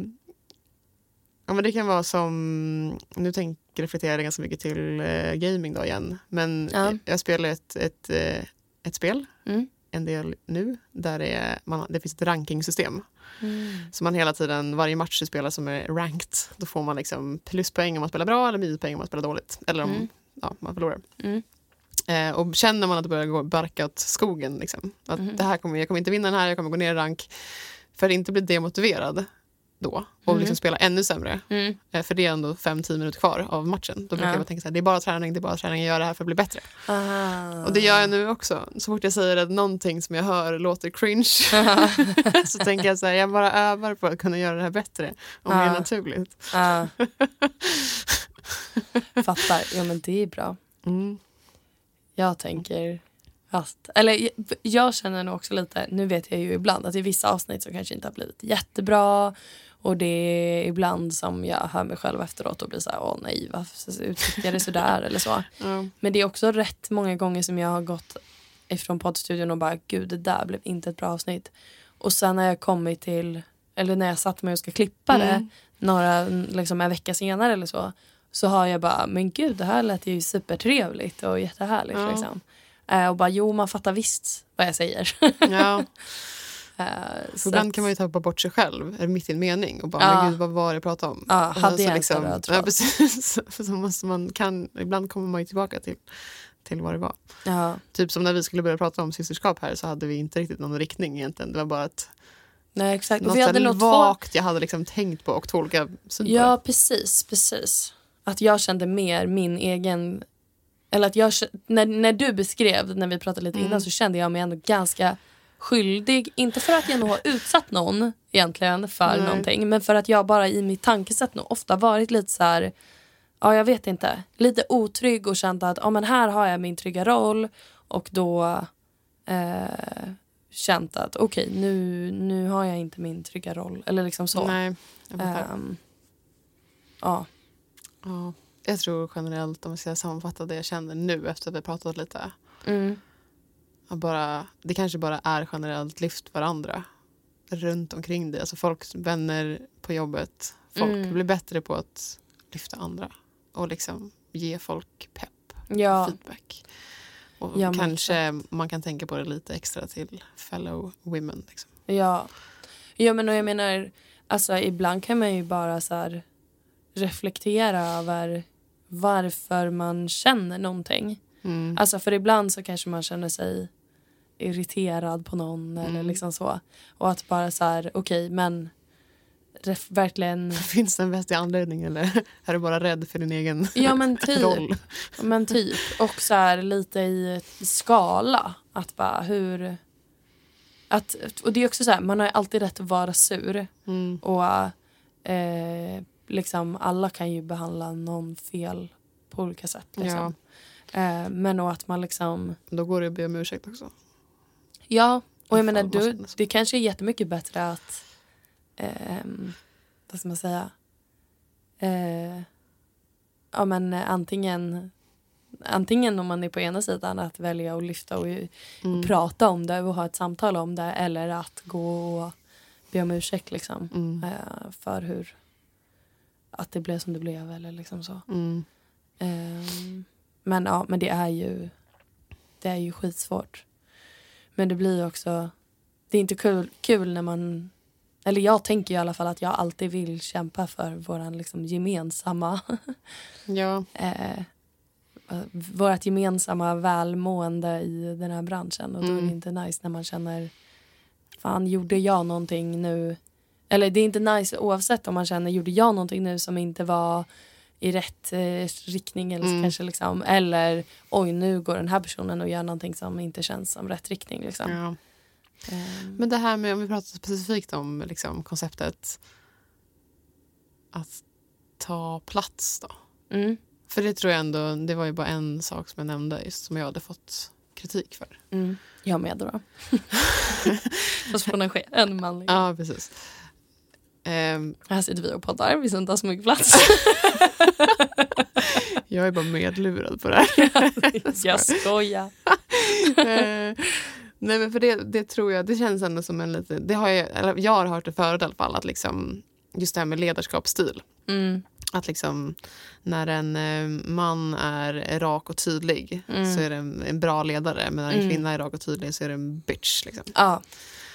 Speaker 2: ja men det kan vara som, nu tänker jag reflektera ganska mycket till eh, gaming då igen. Men ja. jag spelar ett, ett, ett, eh, ett spel, mm. en del nu, där det, är, man, det finns ett rankingsystem. Mm. Så man hela tiden, varje match du spelar som är ranked, då får man liksom pluspoäng om man spelar bra eller minuspoäng om man spelar dåligt. Eller om mm. ja, man förlorar. Mm. Eh, och känner man att det börjar gå barka åt skogen, liksom, att mm. det här kommer, jag kommer inte vinna den här, jag kommer gå ner i rank, för att inte bli demotiverad då och mm. liksom spela ännu sämre. Mm. Eh, för det är ändå 5-10 minuter kvar av matchen. Då brukar ja. jag tänka så här, det är bara träning, det är bara träning, jag gör det här för att bli bättre.
Speaker 1: Aha.
Speaker 2: Och det gör jag nu också. Så fort jag säger att någonting som jag hör låter cringe så tänker jag så här, jag bara övar på att kunna göra det här bättre och mer naturligt.
Speaker 1: Fattar, ja men det är bra.
Speaker 2: Mm.
Speaker 1: Jag tänker att, eller jag känner nog också lite, nu vet jag ju ibland att i vissa avsnitt så kanske inte har blivit jättebra och det är ibland som jag hör mig själv efteråt och blir så här, åh nej, varför uttryckte jag det sådär eller så.
Speaker 2: Mm.
Speaker 1: Men det är också rätt många gånger som jag har gått ifrån poddstudion och bara, gud det där blev inte ett bra avsnitt. Och sen när jag kommit till, eller när jag satt mig och ska klippa mm. det några, liksom en vecka senare eller så, så har jag bara, men gud det här lät ju supertrevligt och jättehärligt. Mm. Liksom. Uh, och bara, jo man fattar visst vad jag säger.
Speaker 2: Ja. Uh, så ibland kan man ju tappa bort sig själv, mitt i en mening och bara, ja. men gud vad var det jag pratade om?
Speaker 1: Ja, hade jag liksom,
Speaker 2: röd ja, precis. så måste man kan, ibland kommer man ju tillbaka till, till vad det var.
Speaker 1: Ja.
Speaker 2: Typ som när vi skulle börja prata om systerskap här så hade vi inte riktigt någon riktning egentligen. Det var bara ett
Speaker 1: Nej, exakt.
Speaker 2: något, hade något vagt jag hade liksom tänkt på och två olika
Speaker 1: syn Ja, precis, precis. Att jag kände mer min egen... Eller att jag, när, när du beskrev, när vi pratade lite mm. innan så kände jag mig ändå ganska skyldig. Inte för att jag nog har utsatt någon egentligen för Nej. någonting men för att jag bara i mitt tankesätt nog ofta varit lite så här, ja jag vet inte, lite otrygg och känt att ja, men här har jag min trygga roll och då eh, känt att okej okay, nu, nu har jag inte min trygga roll. Eller liksom så.
Speaker 2: Nej,
Speaker 1: jag um, ja.
Speaker 2: ja. Jag tror generellt, om jag ska sammanfatta det jag känner nu efter att vi pratat lite. Mm. Bara, det kanske bara är generellt lyft varandra runt omkring dig. Alltså folk, vänner på jobbet. Folk mm. blir bättre på att lyfta andra och liksom ge folk pepp, ja. feedback. Och ja, kanske man kan tänka på det lite extra till fellow women. Liksom.
Speaker 1: Ja. ja, men och jag menar, alltså, ibland kan man ju bara så här, reflektera över varför man känner någonting. Mm. Alltså för ibland så kanske man känner sig irriterad på någon mm. eller liksom så. Och att bara så här, okej okay, men verkligen...
Speaker 2: Finns det en vettig anledning eller är du bara rädd för din egen
Speaker 1: ja, men typ,
Speaker 2: roll?
Speaker 1: Men typ. Och så här, lite i skala. Att bara hur... Att, och det är också så här, man har alltid rätt att vara sur. Mm. Och eh, liksom alla kan ju behandla någon fel på olika sätt. Liksom. Ja. Eh, men och att man liksom...
Speaker 2: Då går det att be om ursäkt också.
Speaker 1: Ja, och jag menar du, det kanske är jättemycket bättre att eh, vad ska man säga eh, ja men antingen antingen om man är på ena sidan att välja att lyfta och, mm. prata om det och ha ett samtal om det eller att gå och be om ursäkt liksom mm. eh, för hur att det blev som det blev eller liksom så. Mm. Um, men ja, men det är ju det är ju skitsvårt. Men det blir också det är inte kul, kul när man eller jag tänker i alla fall att jag alltid vill kämpa för våran liksom gemensamma
Speaker 2: ja.
Speaker 1: eh, vårt gemensamma välmående i den här branschen. Och då mm. är det mm. inte nice när man känner fan gjorde jag någonting nu eller det är inte nice oavsett om man känner gjorde jag någonting nu som inte var i rätt eh, riktning eller mm. kanske liksom eller oj nu går den här personen och gör någonting som inte känns som rätt riktning liksom. Ja.
Speaker 2: Um. Men det här med om vi pratar specifikt om liksom, konceptet att ta plats då. Mm. För det tror jag ändå, det var ju bara en sak som jag nämnde just som jag hade fått kritik för.
Speaker 1: Mm. Jag med då. Fast på en, en manlig.
Speaker 2: Ja, precis.
Speaker 1: Um, här sitter vi och poddar, vi som inte har så mycket plats.
Speaker 2: jag är bara medlurad på det här.
Speaker 1: jag skojar.
Speaker 2: uh, nej men för det, det tror jag, det känns ändå som en lite, det har jag, eller jag har hört det förut i alla fall, att liksom, just det här med ledarskapsstil. Mm. Att liksom när en uh, man är rak och tydlig mm. så är det en, en, bra ledare. Men när en mm. kvinna är rak och tydlig så är det en bitch. Liksom.
Speaker 1: Ja,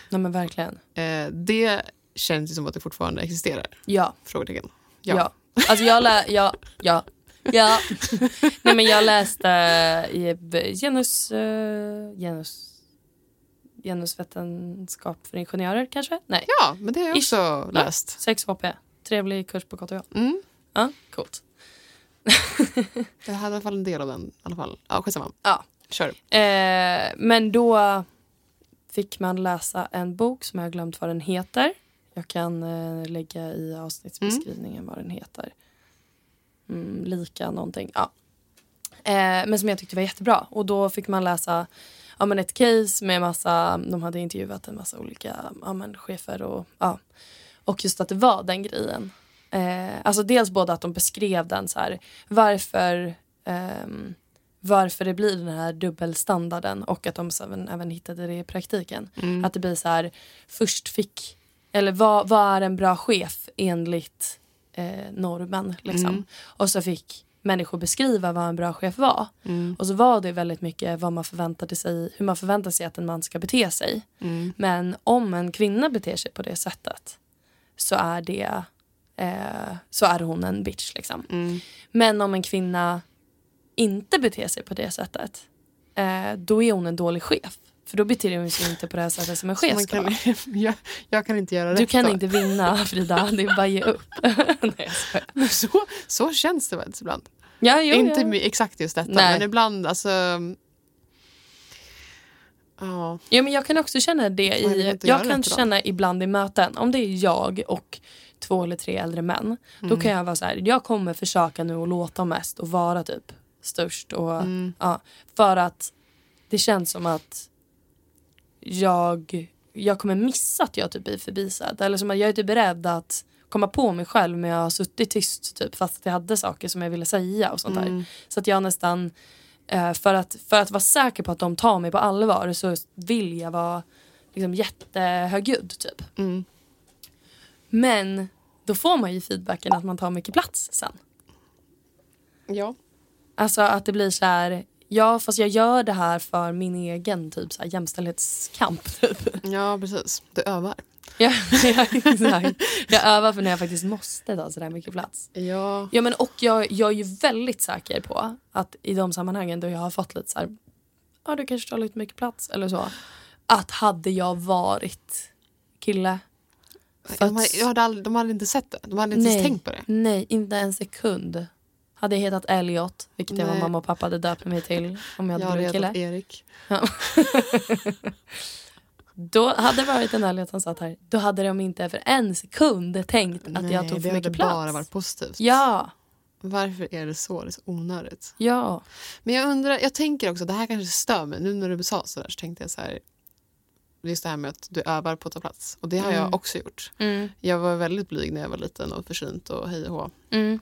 Speaker 1: nej men verkligen.
Speaker 2: Uh, det känns det som att det fortfarande existerar?
Speaker 1: Ja.
Speaker 2: Frågetecken.
Speaker 1: Ja. ja. Alltså jag lä ja, ja, ja. Nej men jag läste i genus, uh, genus genusvetenskap för ingenjörer kanske? Nej.
Speaker 2: Ja, men det har jag också Ish. läst.
Speaker 1: 6 HP. Trevlig kurs på KTH. Mm. Ja, coolt.
Speaker 2: jag hade i alla fall en del av den. I alla fall. Ja, skitsamma.
Speaker 1: Ja.
Speaker 2: Kör.
Speaker 1: Eh, men då fick man läsa en bok som jag har glömt vad den heter. Jag kan eh, lägga i avsnittsbeskrivningen mm. vad den heter. Mm, lika någonting. Ja. Eh, men som jag tyckte var jättebra. Och då fick man läsa ja, men ett case med massa, de hade intervjuat en massa olika ja, men chefer och ja. Och just att det var den grejen. Eh, alltså dels både att de beskrev den så här, varför um, varför det blir den här dubbelstandarden och att de även, även hittade det i praktiken. Mm. Att det blir så här, först fick eller vad, vad är en bra chef enligt eh, normen? Liksom. Mm. Och så fick människor beskriva vad en bra chef var. Mm. Och så var det väldigt mycket vad man förväntade sig, hur man förväntar sig att en man ska bete sig. Mm. Men om en kvinna beter sig på det sättet så är det eh, så är hon en bitch. Liksom. Mm. Men om en kvinna inte beter sig på det sättet eh, då är hon en dålig chef. För då beter hon sig inte på det här sättet som en chef ska
Speaker 2: kan, jag, jag, kan inte göra det.
Speaker 1: Du kan då. inte vinna Frida, det är bara ge upp.
Speaker 2: Nej, så, så känns det faktiskt ibland.
Speaker 1: Ja, jo,
Speaker 2: inte ja. exakt just detta Nej. men ibland alltså
Speaker 1: Ja. ja men jag kan också känna det i, jag kan känna ibland i möten, om det är jag och två eller tre äldre män, mm. då kan jag vara så här, jag kommer försöka nu att låta mest och vara typ störst och mm. ja, för att det känns som att jag, jag kommer missa att jag typ är förbisedd. Eller som att jag är typ beredd att komma på mig själv men jag har suttit tyst typ, fast att jag hade saker som jag ville säga och sånt där. Så att jag nästan, eh, för, att, för att vara säker på att de tar mig på allvar så vill jag vara liksom, jättehögljudd typ.
Speaker 2: Mm.
Speaker 1: Men då får man ju feedbacken att man tar mycket plats sen.
Speaker 2: Ja.
Speaker 1: Alltså att det blir så här, ja fast jag gör det här för min egen typ så här, jämställdhetskamp. Typ.
Speaker 2: ja, precis. Du övar.
Speaker 1: Ja, ja, exakt. Jag övar för när jag faktiskt måste ta så där mycket plats.
Speaker 2: Ja.
Speaker 1: Ja, men och jag, jag är ju väldigt säker på att i de sammanhangen då jag har fått lite så här, ja du kanske tar lite mycket plats eller så. Att hade jag varit kille.
Speaker 2: De, hade, jag hade aldrig, de hade inte sett det. De hade inte ens tänkt på det.
Speaker 1: Nej, inte en sekund. Hade jag hetat Elliot, vilket jag var mamma och pappa hade döpt mig till om jag
Speaker 2: Jag
Speaker 1: hade
Speaker 2: hade
Speaker 1: blivit kille.
Speaker 2: Erik.
Speaker 1: Då hade det varit en Elliot som satt här. Då hade de inte för en sekund tänkt att
Speaker 2: Nej,
Speaker 1: jag tog
Speaker 2: det
Speaker 1: för
Speaker 2: hade
Speaker 1: mycket plats.
Speaker 2: bara varit positivt.
Speaker 1: Ja,
Speaker 2: Varför är det så? Det är så onödigt.
Speaker 1: ja.
Speaker 2: Men jag undrar, jag tänker också, det här kanske stör mig. Nu när du sa så där så tänkte jag så här. Just det här med att du övar på att ta plats. Och det har
Speaker 1: Mm.
Speaker 2: jag också gjort.
Speaker 1: Mm,
Speaker 2: Jag var väldigt blyg när jag var liten och försynt och hej och hå.
Speaker 1: mm,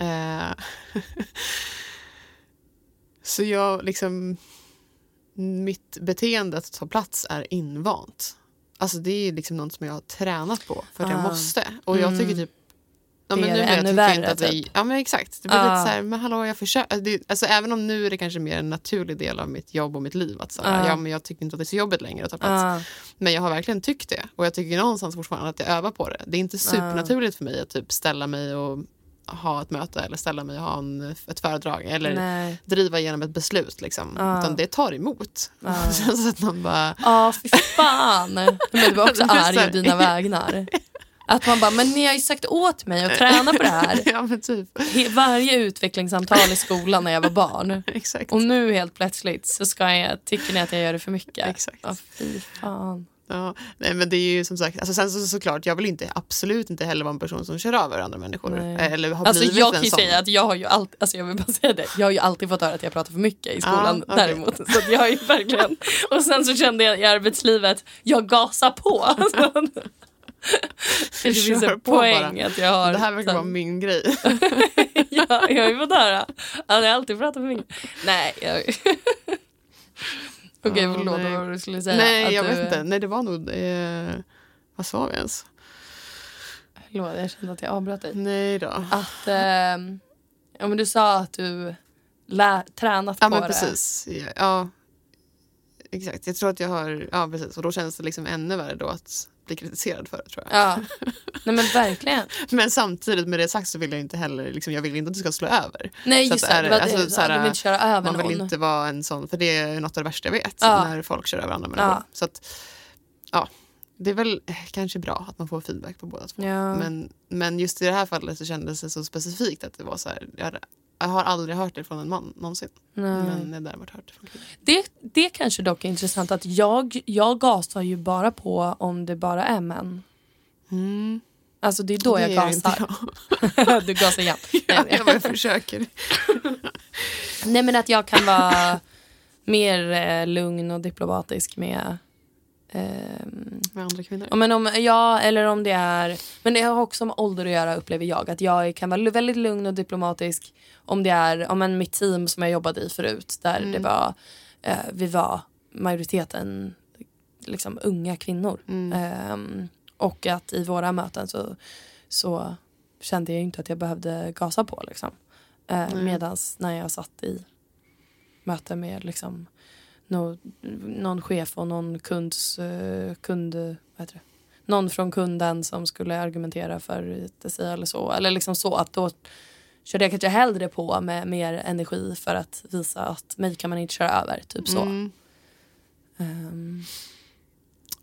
Speaker 2: Eh, så jag liksom... Mitt beteende att ta plats är invant. Alltså det är liksom något som jag har tränat på för att jag
Speaker 1: Ah.
Speaker 2: måste. Och jag tycker typ... Ja,
Speaker 1: Det
Speaker 2: men
Speaker 1: är
Speaker 2: nu
Speaker 1: det
Speaker 2: jag
Speaker 1: ännu
Speaker 2: tycker
Speaker 1: värre,
Speaker 2: inte att vi,
Speaker 1: typ.
Speaker 2: Ja men exakt. Det blir
Speaker 1: Ah.
Speaker 2: lite så här, men hallå jag försöker. Det, alltså även om nu är det kanske mer en naturlig del av mitt jobb och mitt liv. Att så här,
Speaker 1: Ah.
Speaker 2: ja men jag tycker inte att det är så jobbigt längre att ta plats.
Speaker 1: ah,
Speaker 2: Men jag har verkligen tyckt det. Och jag tycker någonstans fortfarande att jag övar på det. Det är inte supernaturligt för mig att typ ställa mig och ha ett möte eller ställa mig och ha en, ett föredrag eller
Speaker 1: nej.
Speaker 2: driva igenom ett beslut. Liksom.
Speaker 1: Ja.
Speaker 2: Utan det tar emot.
Speaker 1: Ja.
Speaker 2: så att man bara...
Speaker 1: Ja, fy fan. Men du var också arg på dina vägnar. Att man bara, men ni har ju sagt åt mig att träna på det här.
Speaker 2: ja typ.
Speaker 1: Varje utvecklingssamtal i skolan när jag var barn. Och nu helt plötsligt så ska jag, tycker ni att jag gör det för mycket.
Speaker 2: Exakt.
Speaker 1: Ja, fy fan.
Speaker 2: Ja, nej, men det är ju som sagt, alltså sen så, såklart, jag vill inte, absolut inte heller vara en person som kör över andra människor.
Speaker 1: Nej.
Speaker 2: Eller har
Speaker 1: Alltså jag kan ju säga att jag har ju alltid, alltså jag vill bara säga det, jag har ju alltid fått höra att jag pratar för mycket i skolan
Speaker 2: Ja, okej.
Speaker 1: däremot. Så jag har ju verkligen, och sen så kände jag i arbetslivet, jag gasar på. det finns en poäng
Speaker 2: bara.
Speaker 1: att jag har...
Speaker 2: Det här verkar vara min grej.
Speaker 1: ja, jag har ju fått höra att jag alltid pratar för mycket. Nej, jag... Okej,
Speaker 2: Ja,
Speaker 1: förlåt
Speaker 2: nej.
Speaker 1: vad du skulle säga.
Speaker 2: nej, jag
Speaker 1: du...
Speaker 2: vet inte. Nej, det var nog... Eh, vad sa vi ens?
Speaker 1: Förlåt, jag kände att jag avbröt dig.
Speaker 2: Nej då.
Speaker 1: Att, ehm, ja, men du sa att du lär, tränat
Speaker 2: Ja,
Speaker 1: på
Speaker 2: men
Speaker 1: det.
Speaker 2: precis. Ja, ja, exakt. Jag tror att jag har... Ja, precis. Och då känns det liksom ännu värre då att kritiserad för det, tror jag.
Speaker 1: Ja, nej men verkligen.
Speaker 2: Men samtidigt med det sagt så vill jag inte heller... Liksom, jag vill inte att du ska slå över.
Speaker 1: Nej just det,
Speaker 2: är
Speaker 1: det
Speaker 2: det- alltså,
Speaker 1: det.
Speaker 2: så här,
Speaker 1: du vill inte köra över
Speaker 2: Man vill
Speaker 1: någon.
Speaker 2: inte vara en sån, för det är något av det värsta jag vet,
Speaker 1: Ja.
Speaker 2: när folk kör över andra människor.
Speaker 1: Ja.
Speaker 2: Så att, ja, det är väl eh, kanske bra att man får feedback på båda två.
Speaker 1: Ja.
Speaker 2: Men, men just i det här fallet så kändes det så specifikt att det var så här, jag, hade- jag har aldrig hört det från en man någonsin.
Speaker 1: Nej.
Speaker 2: Men jag har däremot hört det från kvinnor.
Speaker 1: Det, det kanske dock är intressant att jag, jag gasar ju bara på om det bara är män.
Speaker 2: Mm.
Speaker 1: Alltså det är då
Speaker 2: Det
Speaker 1: jag
Speaker 2: är
Speaker 1: gasar. du gasar igen.
Speaker 2: Ja, jag bara försöker.
Speaker 1: Nej men att jag kan vara mer eh, lugn och diplomatisk med
Speaker 2: Med andra kvinnor.
Speaker 1: Ja, men om, ja, eller om det är... Men det har också med ålder att göra upplever jag. Att jag kan vara väldigt lugn och diplomatisk om det är om en, mitt team som jag jobbade i förut. Där det var, eh, vi var majoriteten liksom, unga kvinnor. Ehm, och att i våra möten så, så kände jag inte att jag behövde gasa på. Liksom. Eh, Medan när jag satt i möte med liksom, nå- någon chef och någon kunds, eh, kund, vad heter det? någon från kunden som skulle argumentera för det sig eller så. Eller liksom så att då körde jag kanske hellre på med mer energi för att visa att mig kan man inte köra över. Typ så.
Speaker 2: Mm.
Speaker 1: Ehm,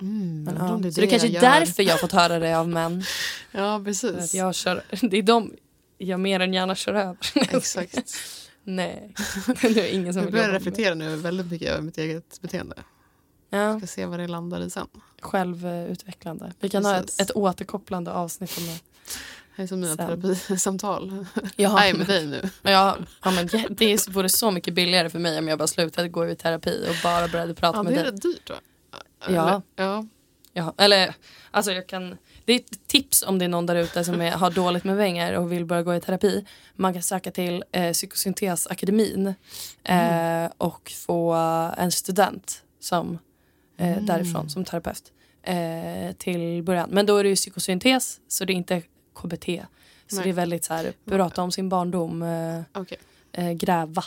Speaker 2: Mm,
Speaker 1: men, ja.
Speaker 2: det är
Speaker 1: det är kanske är därför jag har fått höra det av män.
Speaker 2: Ja,
Speaker 1: För att
Speaker 2: precis.
Speaker 1: jag kör, det är de jag mer än gärna kör över.
Speaker 2: Exakt.
Speaker 1: Nej, det är ingen som
Speaker 2: Jag
Speaker 1: vill
Speaker 2: börjar
Speaker 1: jobba med.
Speaker 2: reflektera nu väldigt mycket över mitt eget beteende.
Speaker 1: Ja,
Speaker 2: Jag ska se vad det landar i sen.
Speaker 1: självutvecklande. Vi kan ha ett,
Speaker 2: Precis.
Speaker 1: ett återkopplande avsnitt om det.
Speaker 2: Det är som mina
Speaker 1: Sen.
Speaker 2: terapisamtal. Jag är med dig nu.
Speaker 1: Ja, ja, men det- vore så mycket billigare för mig om jag bara slutade gå i terapi och bara började prata
Speaker 2: Ja,
Speaker 1: med
Speaker 2: det är
Speaker 1: dig.
Speaker 2: rätt dyrt va?
Speaker 1: Ja.
Speaker 2: Eller, ja.
Speaker 1: Ja, eller alltså jag kan... Det är ett tips om det är någon där ute som är, har dåligt med pengar och vill börja gå i terapi. Man kan söka till eh, Psykosyntesakademin eh, och få en student som, eh, därifrån som terapeut eh, till början. Men då är det ju psykosyntes så det är inte KBT. Så
Speaker 2: Nej.
Speaker 1: det är väldigt så här, prata om sin barndom, eh,
Speaker 2: Okej.
Speaker 1: eh, gräva,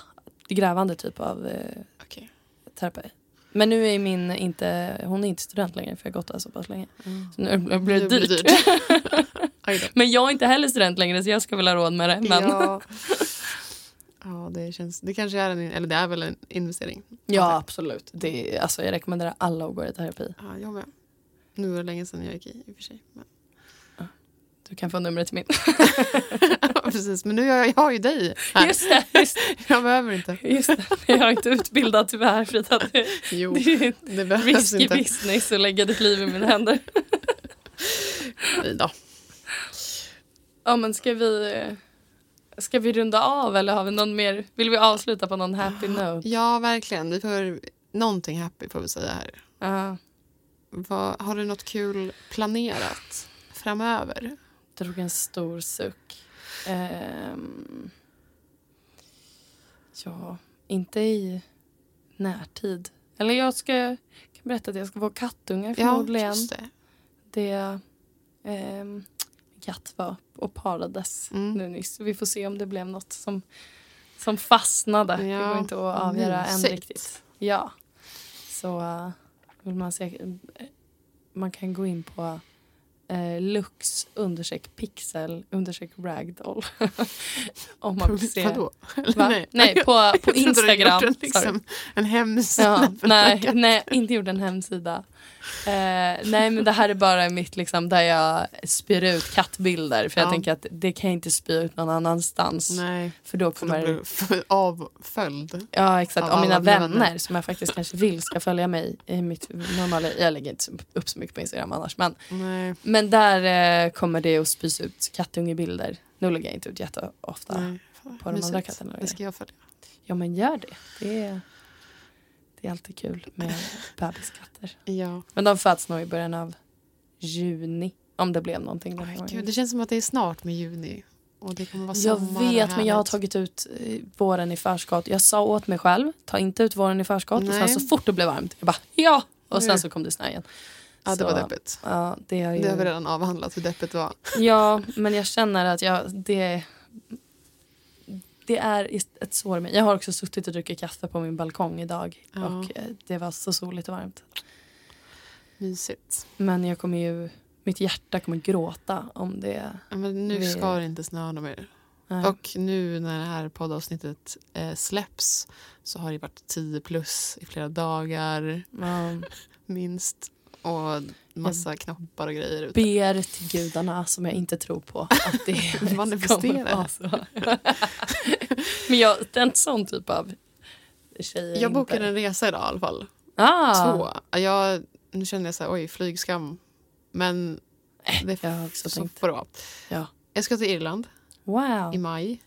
Speaker 1: grävande typ av eh,
Speaker 2: okej.
Speaker 1: terapi. Men nu är min inte, hon är inte student längre för jag har gått där så pass länge. Så nu blir det
Speaker 2: blir
Speaker 1: dyrt.
Speaker 2: dyrt.
Speaker 1: Men jag är inte heller student längre så jag ska väl ha råd med det. Men ja,
Speaker 2: Ja. ja, det känns... Det kanske är en... Eller det är väl en investering.
Speaker 1: absolut. Det alltså, jag rekommenderar alla att gå i terapi.
Speaker 2: Ja, jag med. Nu var det länge sedan jag gick i, i och för sig. Men...
Speaker 1: Du kan få numret till min.
Speaker 2: Ja, Precis, men nu har jag, jag har ju dig här.
Speaker 1: Just det, just,
Speaker 2: Jag behöver inte.
Speaker 1: det, just det. Jag är inte utbildad tyvärr Frida. Det,
Speaker 2: Jo,
Speaker 1: det är
Speaker 2: det behövs
Speaker 1: risky
Speaker 2: inte.
Speaker 1: business att lägga ditt liv i mina händer.
Speaker 2: Då.
Speaker 1: Ja men ska vi, ska vi runda av eller har vi någon mer? Vill vi avsluta på någon happy note?
Speaker 2: Ja, verkligen. Vi får någonting happy får vi säga här.
Speaker 1: Ja.
Speaker 2: Vad, har du något kul planerat framöver?
Speaker 1: Drog en stor suck. Ehm, ja, inte i närtid. Eller jag ska jag kan berätta att jag ska få kattungar förmodligen.
Speaker 2: just det.
Speaker 1: det min katt var och parades
Speaker 2: Mm.
Speaker 1: nu nyss. Vi får se om det blev något som, som fastnade. det
Speaker 2: Ja,
Speaker 1: går inte att avgöra än
Speaker 2: mysigt.
Speaker 1: riktigt. Ja, så eh, vill man se. eh, Man kan gå in på eh, lux undersök pixel undersök ragdoll. Om man vill se.
Speaker 2: Vadå?
Speaker 1: Va? Nej, på, på
Speaker 2: Jag trodde du
Speaker 1: Instagram.
Speaker 2: En, liksom, en hemsida.
Speaker 1: Ja, nej, nej, inte gjort en hemsida. Eh, nej, men det här är bara mitt liksom, där jag spyr ut kattbilder. För jag
Speaker 2: Ja.
Speaker 1: tänker att det kan jag inte spy ut någon annanstans.
Speaker 2: Nej,
Speaker 1: För då
Speaker 2: för då
Speaker 1: kommer...
Speaker 2: blir du f- avföljd.
Speaker 1: Ja, exakt.
Speaker 2: av
Speaker 1: Om mina
Speaker 2: alla
Speaker 1: vänner,
Speaker 2: vänner.
Speaker 1: som jag faktiskt kanske vill ska följa mig i mitt normala... Jag lägger inte upp så mycket på Instagram annars. Men,
Speaker 2: Nej,
Speaker 1: men där eh, kommer det att spys ut kattungebilder. Nu lägger jag inte ut jätteofta.
Speaker 2: nej.
Speaker 1: På de andra katterna.
Speaker 2: Det ska jag följa.
Speaker 1: Ja, men gör det. Det är, det är alltid kul med bebiskatter.
Speaker 2: Ja.
Speaker 1: Men de föds nog i början av juni. Om det blev någonting den
Speaker 2: Gud, det känns som att det är snart med juni. Och det kommer vara
Speaker 1: Jag
Speaker 2: sommar och
Speaker 1: vet men jag har tagigt ut eh, våren i förskott. Jag sa åt mig själv, ta inte ut våren i förskott. Och
Speaker 2: Nej.
Speaker 1: sen så fort det blev varmt, jag bara ja! Och sen så kom det snö igen.
Speaker 2: Ja, det var deppigt.
Speaker 1: Ja, det har ju...
Speaker 2: Det har vi redan avhandlat hur deppigt det var.
Speaker 1: Ja, men jag känner att jag, det, det är ett sår mig. Jag har också suttit och druckit kaffe på min balkong idag.
Speaker 2: Ja.
Speaker 1: Och eh, det var så soligt och varmt.
Speaker 2: Mysigt.
Speaker 1: Men jag kommer ju, mitt hjärta kommer gråta om det.
Speaker 2: Men nu
Speaker 1: Vi-
Speaker 2: ska det inte snöa mer.
Speaker 1: Nej.
Speaker 2: Och nu när det här poddavsnittet eh, släpps så har det varit 10 plus i flera dagar
Speaker 1: Ja,
Speaker 2: minst. Och massa knoppar och grejer ute.
Speaker 1: ber till gudarna som jag inte tror på att det kommer vara så. Men jag, det är en sån typ av tjej är
Speaker 2: Jag bokade
Speaker 1: inte.
Speaker 2: en resa idag i alla fall.
Speaker 1: ah,
Speaker 2: Två. Jag, nu känner jag så här, oj, flygskam. Men det
Speaker 1: jag har också
Speaker 2: så
Speaker 1: tänkt.
Speaker 2: får det vara.
Speaker 1: Ja.
Speaker 2: Jag ska till Irland
Speaker 1: Wow,
Speaker 2: i maj.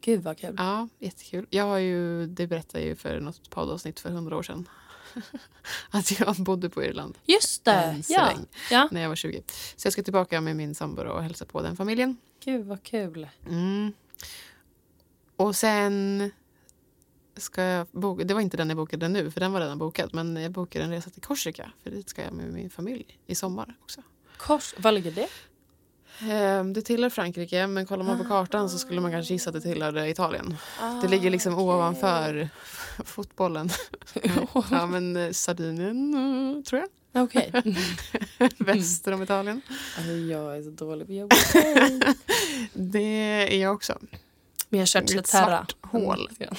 Speaker 1: gud vad kul.
Speaker 2: Ja, jättekul. Jag har ju, det berättade jag ju för något poddavsnitt för hundra år sedan. Att jag bodde på Irland
Speaker 1: Just det, ja.
Speaker 2: sväng
Speaker 1: ja.
Speaker 2: när jag var 20. Så jag ska tillbaka med min sambo och hälsa på den familjen.
Speaker 1: Gud vad kul.
Speaker 2: Mm. Och sen ska jag boka, det var inte den jag bokade nu för den var redan bokad. Men jag bokade en resa till Korsika för dit ska jag med min familj i sommar också.
Speaker 1: Kors, var ligger det?
Speaker 2: Ehm, Det tillhör Frankrike men kollar man på kartan så skulle man kanske gissa att det tillhörde Italien. Det ligger liksom ovanför fotbollen. ja men eh, Sardinien eh, tror jag.
Speaker 1: Okej.
Speaker 2: Väster om Italien.
Speaker 1: Alltså, jag är så dålig på geografi.
Speaker 2: Det är jag också.
Speaker 1: Men jag har kört
Speaker 2: är ett
Speaker 1: Ceterra.
Speaker 2: svart hål.
Speaker 1: Mm.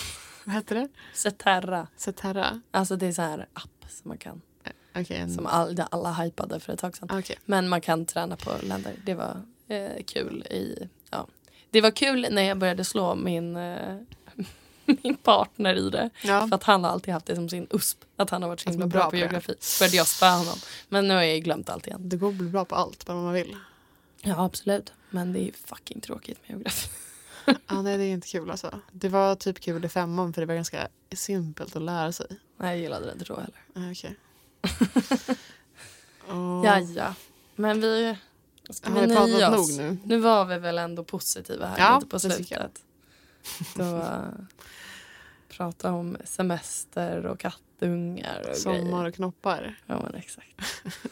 Speaker 2: Vad heter det?
Speaker 1: Ceterra.
Speaker 2: Ceterra?
Speaker 1: Alltså det är så här app som man kan.
Speaker 2: Okej. en-
Speaker 1: Som all, alla hypade för ett tag sedan.
Speaker 2: okej.
Speaker 1: Men man kan träna på länder. Det var eh, kul i... Ja. Det var kul när jag började slå min, eh, min partner i det.
Speaker 2: Ja.
Speaker 1: För att han har alltid haft det som sin USP. Att han har varit så
Speaker 2: Att
Speaker 1: himla bra,
Speaker 2: bra
Speaker 1: på geografi. Så började jag spöa honom. Men nu har jag glömt allt igen.
Speaker 2: Det går att bli bra på allt, bara man vill.
Speaker 1: Ja absolut. Men det är fucking tråkigt med geografi.
Speaker 2: Ja, nej, det är inte kul alltså. Det var typ kul i femman för det var ganska simpelt att lära sig.
Speaker 1: Nej jag gillade det inte då heller.
Speaker 2: Ah, Okej. Oh.
Speaker 1: Ja, ja. Men vi... Ska vi
Speaker 2: vi pratat
Speaker 1: nöja
Speaker 2: nog
Speaker 1: oss?
Speaker 2: nu?
Speaker 1: Nu var vi väl ändå positiva här
Speaker 2: Ja,
Speaker 1: lite på slutet. Då prata om semester och kattungar och
Speaker 2: Sommar
Speaker 1: grejer.
Speaker 2: och knoppar.
Speaker 1: Ja, men exakt.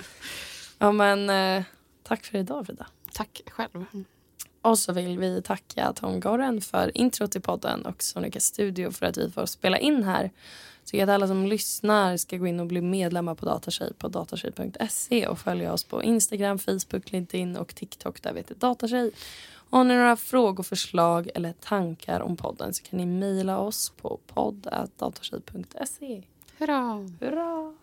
Speaker 1: ja, men eh, tack för idag, Frida.
Speaker 2: Tack själv.
Speaker 1: Och så vill vi tacka Tom Gorren för intro till podden och Sonica Studio för att vi får spela in här. Så att alla som lyssnar ska gå in och bli medlemmar på Datatjej på datatjej.se och följa oss på Instagram, Facebook, LinkedIn och TikTok där vi heter Datatjej. Har ni några frågor, förslag eller tankar om podden så kan ni mejla oss på podd.datortjej.se.
Speaker 2: Hurra!
Speaker 1: Hurra!